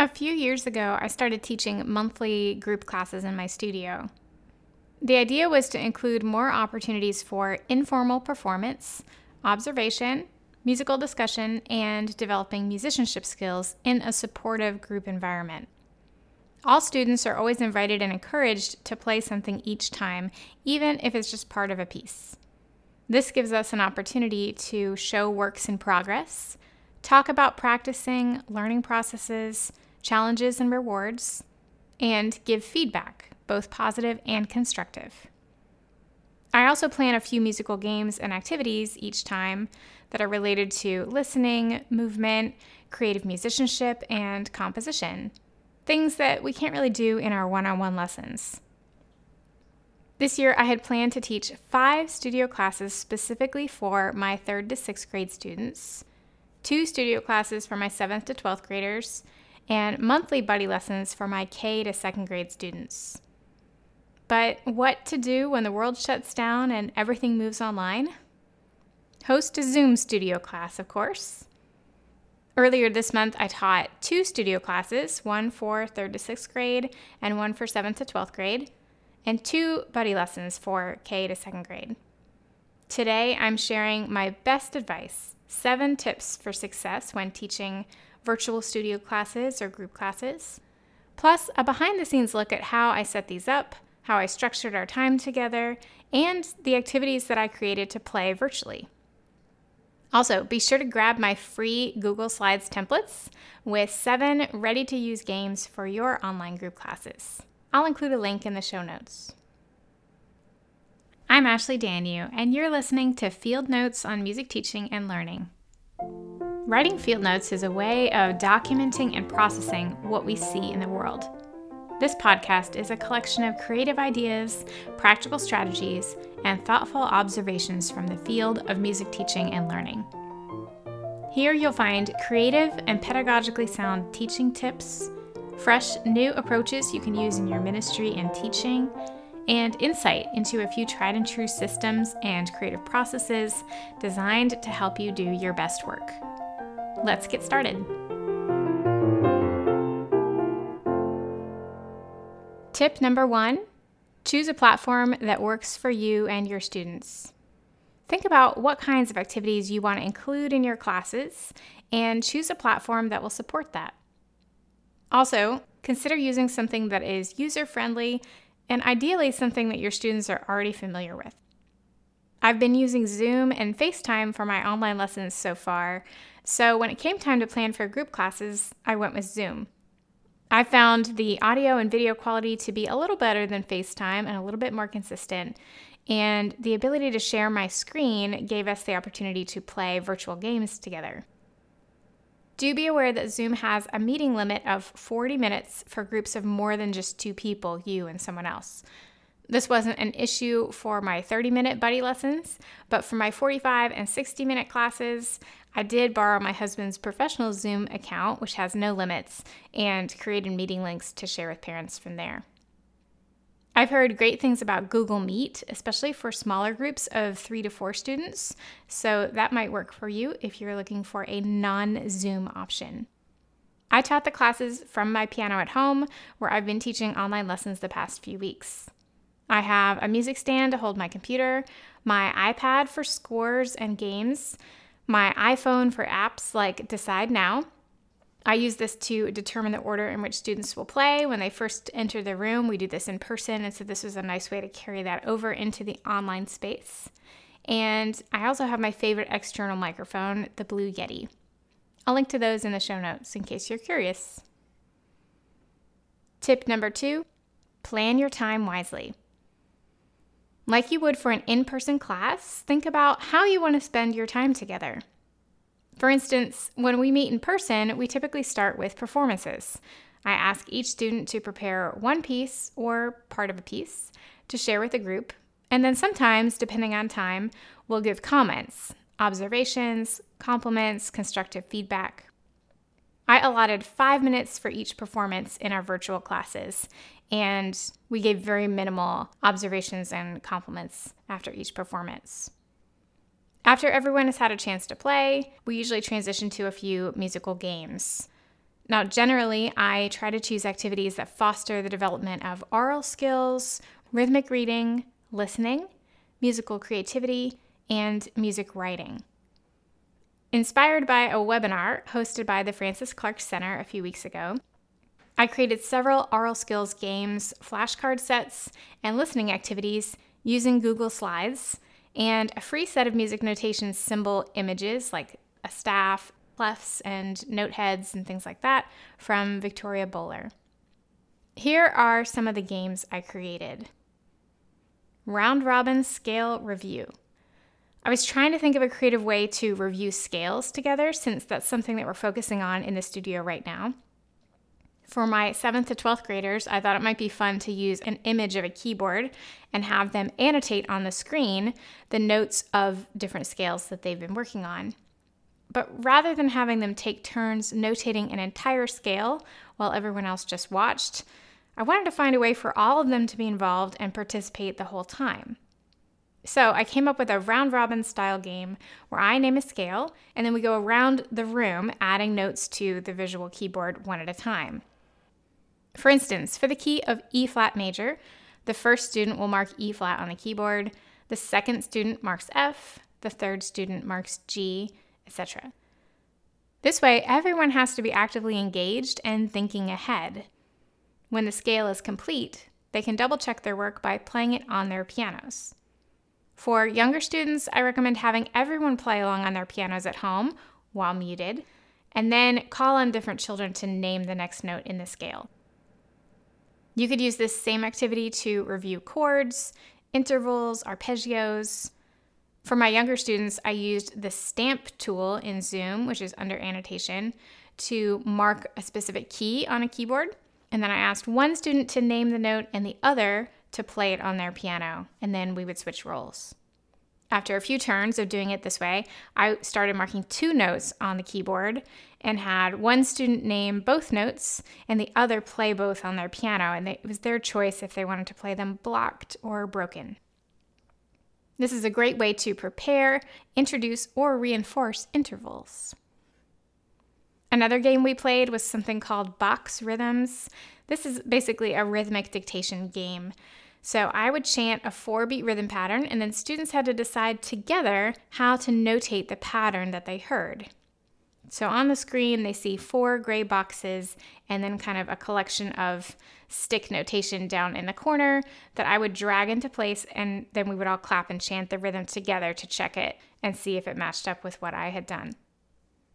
A few years ago, I started teaching monthly group classes in my studio. The idea was to include more opportunities for informal performance, observation, musical discussion, and developing musicianship skills in a supportive group environment. All students are always invited and encouraged to play something each time, even if it's just part of a piece. This gives us an opportunity to show works in progress, talk about practicing, learning processes, challenges and rewards, and give feedback, both positive and constructive. I also plan a few musical games and activities each time that are related to listening, movement, creative musicianship, and composition. Things that we can't really do in our one on one lessons. This year, I had planned to teach five studio classes specifically for my third to sixth grade students, two studio classes for my seventh to 12th graders, and monthly buddy lessons for my K to second grade students. But what to do when the world shuts down and everything moves online? Host a Zoom studio class, of course. Earlier this month, I taught two studio classes one for third to sixth grade and one for seventh to 12th grade, and two buddy lessons for K to second grade. Today, I'm sharing my best advice seven tips for success when teaching virtual studio classes or group classes, plus a behind the scenes look at how I set these up, how I structured our time together, and the activities that I created to play virtually. Also, be sure to grab my free Google Slides templates with seven ready to use games for your online group classes. I'll include a link in the show notes. I'm Ashley Danyew, and you're listening to Field Notes on Music Teaching and Learning. Writing field notes is a way of documenting and processing what we see in the world. This podcast is a collection of creative ideas, practical strategies, and thoughtful observations from the field of music teaching and learning. Here you'll find creative and pedagogically sound teaching tips, fresh new approaches you can use in your ministry and teaching, and insight into a few tried and true systems and creative processes designed to help you do your best work. Let's get started. Tip number one choose a platform that works for you and your students. Think about what kinds of activities you want to include in your classes and choose a platform that will support that. Also, consider using something that is user friendly and ideally something that your students are already familiar with. I've been using Zoom and FaceTime for my online lessons so far, so when it came time to plan for group classes, I went with Zoom. I found the audio and video quality to be a little better than FaceTime and a little bit more consistent. And the ability to share my screen gave us the opportunity to play virtual games together. Do be aware that Zoom has a meeting limit of 40 minutes for groups of more than just two people, you and someone else. This wasn't an issue for my 30 minute buddy lessons, but for my 45 and 60 minute classes, I did borrow my husband's professional Zoom account, which has no limits, and created meeting links to share with parents from there. I've heard great things about Google Meet, especially for smaller groups of three to four students, so that might work for you if you're looking for a non Zoom option. I taught the classes from my piano at home, where I've been teaching online lessons the past few weeks. I have a music stand to hold my computer, my iPad for scores and games, my iPhone for apps like Decide Now. I use this to determine the order in which students will play when they first enter the room. We do this in person, and so this was a nice way to carry that over into the online space. And I also have my favorite external microphone, the Blue Yeti. I'll link to those in the show notes in case you're curious. Tip number two plan your time wisely. Like you would for an in person class, think about how you want to spend your time together. For instance, when we meet in person, we typically start with performances. I ask each student to prepare one piece or part of a piece to share with the group, and then sometimes, depending on time, we'll give comments, observations, compliments, constructive feedback. I allotted five minutes for each performance in our virtual classes, and we gave very minimal observations and compliments after each performance. After everyone has had a chance to play, we usually transition to a few musical games. Now, generally, I try to choose activities that foster the development of aural skills, rhythmic reading, listening, musical creativity, and music writing. Inspired by a webinar hosted by the Frances Clark Center a few weeks ago, I created several aural skills games, flashcard sets, and listening activities using Google Slides and a free set of music notation symbol images like a staff, clefs, and note heads and things like that from Victoria Bowler. Here are some of the games I created Round Robin Scale Review. I was trying to think of a creative way to review scales together since that's something that we're focusing on in the studio right now. For my 7th to 12th graders, I thought it might be fun to use an image of a keyboard and have them annotate on the screen the notes of different scales that they've been working on. But rather than having them take turns notating an entire scale while everyone else just watched, I wanted to find a way for all of them to be involved and participate the whole time. So I came up with a round robin style game where I name a scale and then we go around the room adding notes to the visual keyboard one at a time. For instance, for the key of E flat major, the first student will mark E flat on the keyboard, the second student marks F, the third student marks G, etc. This way, everyone has to be actively engaged and thinking ahead. When the scale is complete, they can double check their work by playing it on their pianos. For younger students, I recommend having everyone play along on their pianos at home while muted, and then call on different children to name the next note in the scale. You could use this same activity to review chords, intervals, arpeggios, for my younger students, I used the stamp tool in Zoom, which is under annotation, to mark a specific key on a keyboard. And then I asked one student to name the note and the other to play it on their piano, and then we would switch roles. After a few turns of doing it this way, I started marking two notes on the keyboard and had one student name both notes and the other play both on their piano, and it was their choice if they wanted to play them blocked or broken. This is a great way to prepare, introduce, or reinforce intervals. Another game we played was something called Box Rhythms. This is basically a rhythmic dictation game. So I would chant a four beat rhythm pattern, and then students had to decide together how to notate the pattern that they heard. So on the screen, they see four gray boxes and then kind of a collection of stick notation down in the corner that I would drag into place, and then we would all clap and chant the rhythm together to check it and see if it matched up with what I had done.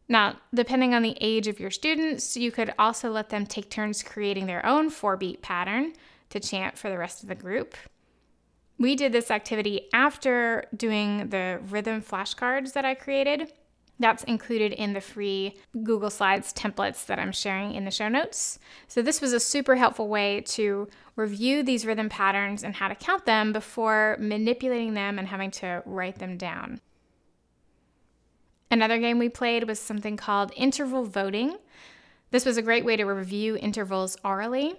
Now, depending on the age of your students, you could also let them take turns creating their own four beat pattern to chant for the rest of the group. We did this activity after doing the rhythm flashcards that I created. That's included in the free Google Slides templates that I'm sharing in the show notes. So, this was a super helpful way to review these rhythm patterns and how to count them before manipulating them and having to write them down. Another game we played was something called interval voting. This was a great way to review intervals aurally.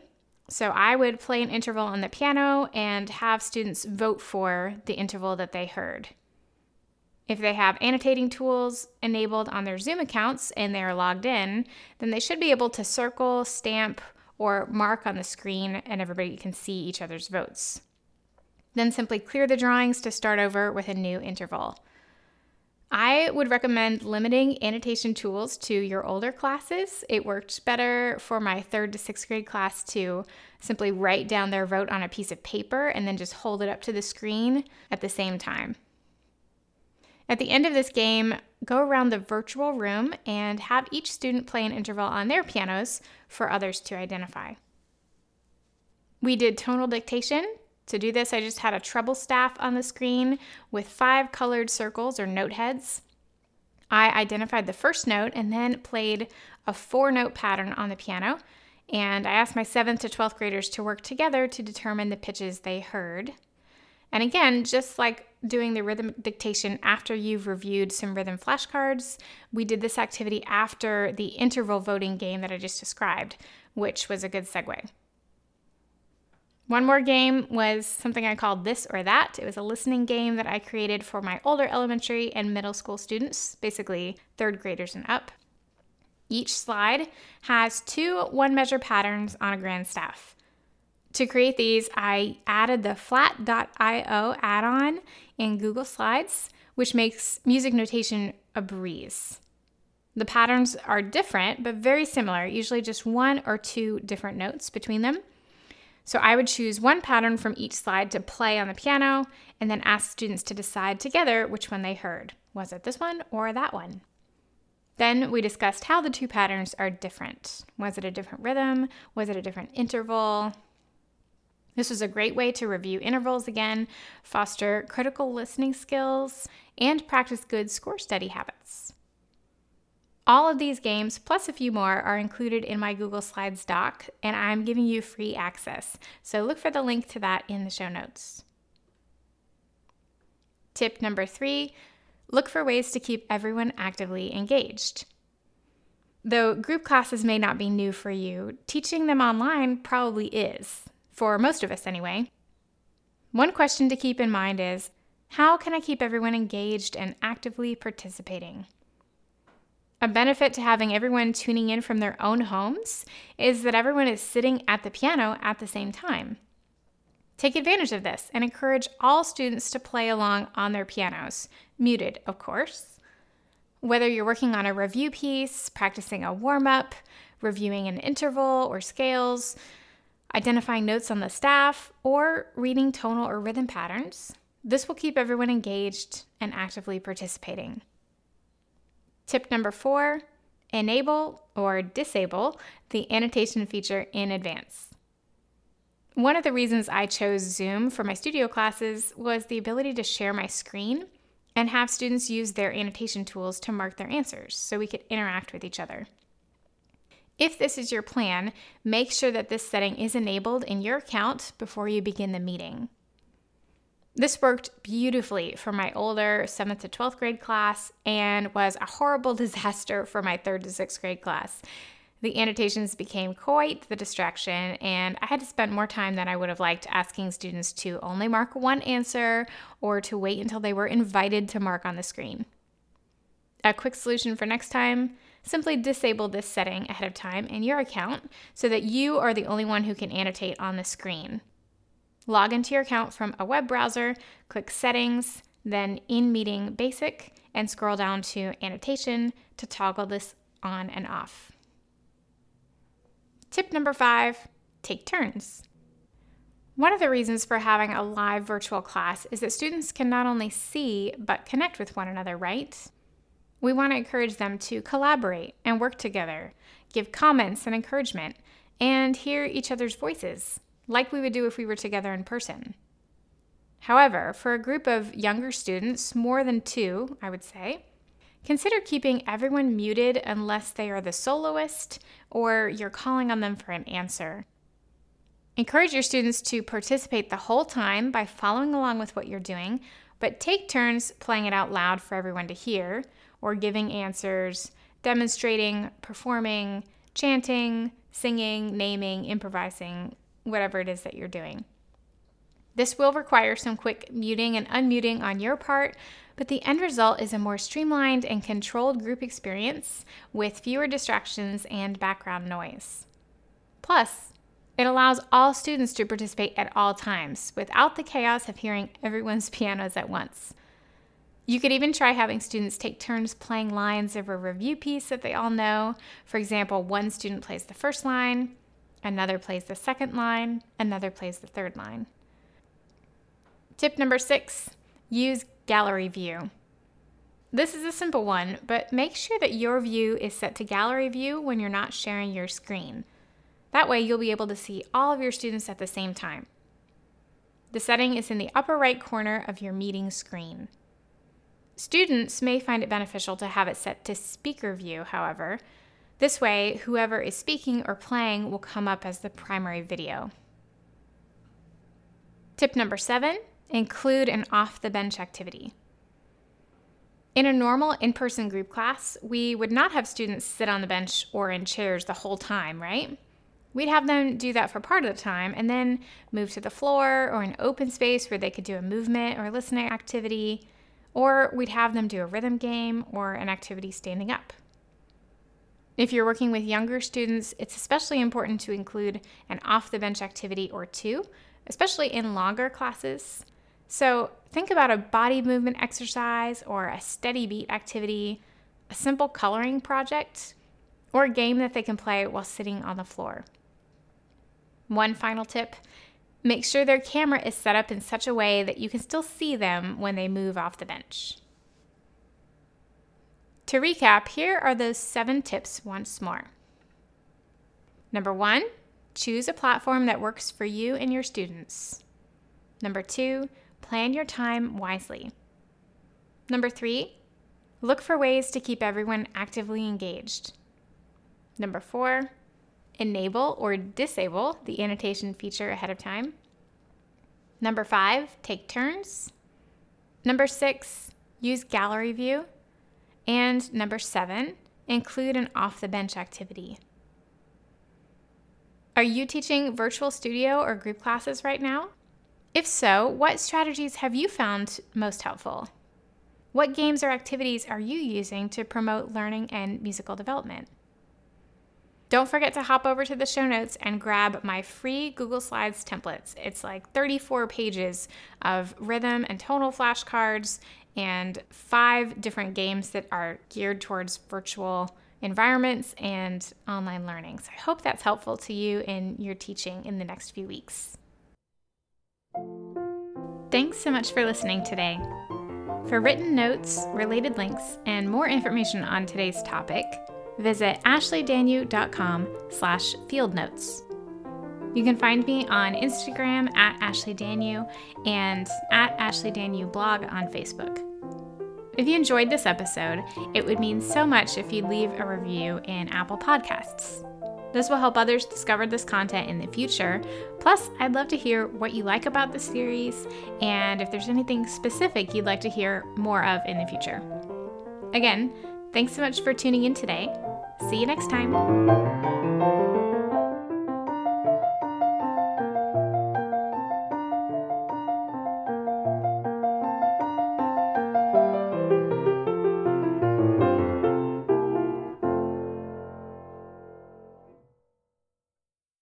So, I would play an interval on the piano and have students vote for the interval that they heard. If they have annotating tools enabled on their Zoom accounts and they are logged in, then they should be able to circle, stamp, or mark on the screen and everybody can see each other's votes. Then simply clear the drawings to start over with a new interval. I would recommend limiting annotation tools to your older classes. It worked better for my third to sixth grade class to simply write down their vote on a piece of paper and then just hold it up to the screen at the same time. At the end of this game, go around the virtual room and have each student play an interval on their pianos for others to identify. We did tonal dictation. To do this, I just had a treble staff on the screen with five colored circles or note heads. I identified the first note and then played a four note pattern on the piano. And I asked my 7th to 12th graders to work together to determine the pitches they heard. And again, just like doing the rhythm dictation after you've reviewed some rhythm flashcards, we did this activity after the interval voting game that I just described, which was a good segue. One more game was something I called This or That. It was a listening game that I created for my older elementary and middle school students, basically third graders and up. Each slide has two one measure patterns on a grand staff. To create these, I added the flat.io add on in Google Slides, which makes music notation a breeze. The patterns are different, but very similar, usually just one or two different notes between them. So I would choose one pattern from each slide to play on the piano and then ask students to decide together which one they heard. Was it this one or that one? Then we discussed how the two patterns are different. Was it a different rhythm? Was it a different interval? This was a great way to review intervals again, foster critical listening skills, and practice good score study habits. All of these games, plus a few more, are included in my Google Slides doc, and I'm giving you free access. So look for the link to that in the show notes. Tip number three look for ways to keep everyone actively engaged. Though group classes may not be new for you, teaching them online probably is, for most of us anyway. One question to keep in mind is how can I keep everyone engaged and actively participating? A benefit to having everyone tuning in from their own homes is that everyone is sitting at the piano at the same time. Take advantage of this and encourage all students to play along on their pianos, muted, of course. Whether you're working on a review piece, practicing a warm up, reviewing an interval or scales, identifying notes on the staff, or reading tonal or rhythm patterns, this will keep everyone engaged and actively participating. Tip number four enable or disable the annotation feature in advance. One of the reasons I chose Zoom for my studio classes was the ability to share my screen and have students use their annotation tools to mark their answers so we could interact with each other. If this is your plan, make sure that this setting is enabled in your account before you begin the meeting. This worked beautifully for my older 7th to 12th grade class and was a horrible disaster for my 3rd to 6th grade class. The annotations became quite the distraction, and I had to spend more time than I would have liked asking students to only mark one answer or to wait until they were invited to mark on the screen. A quick solution for next time simply disable this setting ahead of time in your account so that you are the only one who can annotate on the screen. Log into your account from a web browser, click Settings, then In Meeting Basic, and scroll down to Annotation to toggle this on and off. Tip number five take turns. One of the reasons for having a live virtual class is that students can not only see but connect with one another, right? We want to encourage them to collaborate and work together, give comments and encouragement, and hear each other's voices like we would do if we were together in person. However, for a group of younger students, more than two, I would say, consider keeping everyone muted unless they are the soloist or you're calling on them for an answer. Encourage your students to participate the whole time by following along with what you're doing, but take turns playing it out loud for everyone to hear, or giving answers, demonstrating, performing, chanting, singing, naming, improvising, whatever it is that you're doing. This will require some quick muting and unmuting on your part, but the end result is a more streamlined and controlled group experience with fewer distractions and background noise. Plus, it allows all students to participate at all times without the chaos of hearing everyone's pianos at once. You could even try having students take turns playing lines of a review piece that they all know. For example, one student plays the first line, Another plays the second line, another plays the third line. Tip number six use gallery view. This is a simple one, but make sure that your view is set to gallery view when you're not sharing your screen. That way, you'll be able to see all of your students at the same time. The setting is in the upper right corner of your meeting screen. Students may find it beneficial to have it set to speaker view, however, this way, whoever is speaking or playing will come up as the primary video. Tip number seven include an off the bench activity. In a normal in person group class, we would not have students sit on the bench or in chairs the whole time, right? We'd have them do that for part of the time and then move to the floor or an open space where they could do a movement or listening activity, or we'd have them do a rhythm game or an activity standing up. If you're working with younger students, it's especially important to include an off the bench activity or two, especially in longer classes. So think about a body movement exercise or a steady beat activity, a simple coloring project, or a game that they can play while sitting on the floor. One final tip make sure their camera is set up in such a way that you can still see them when they move off the bench. To recap, here are those seven tips once more. Number one, choose a platform that works for you and your students. Number two, plan your time wisely. Number three, look for ways to keep everyone actively engaged. Number four, enable or disable the annotation feature ahead of time. Number five, take turns. Number six, use gallery view. And number seven, include an off the bench activity. Are you teaching virtual studio or group classes right now? If so, what strategies have you found most helpful? What games or activities are you using to promote learning and musical development? Don't forget to hop over to the show notes and grab my free Google Slides templates. It's like 34 pages of rhythm and tonal flashcards and five different games that are geared towards virtual environments and online learning. So I hope that's helpful to you in your teaching in the next few weeks. Thanks so much for listening today. For written notes, related links, and more information on today's topic, visit ashleydanyew.com slash field notes. You can find me on Instagram at ashleydanyew and at ashleydanyew blog on Facebook. If you enjoyed this episode, it would mean so much if you'd leave a review in Apple Podcasts. This will help others discover this content in the future. Plus, I'd love to hear what you like about the series and if there's anything specific you'd like to hear more of in the future. Again, thanks so much for tuning in today. See you next time.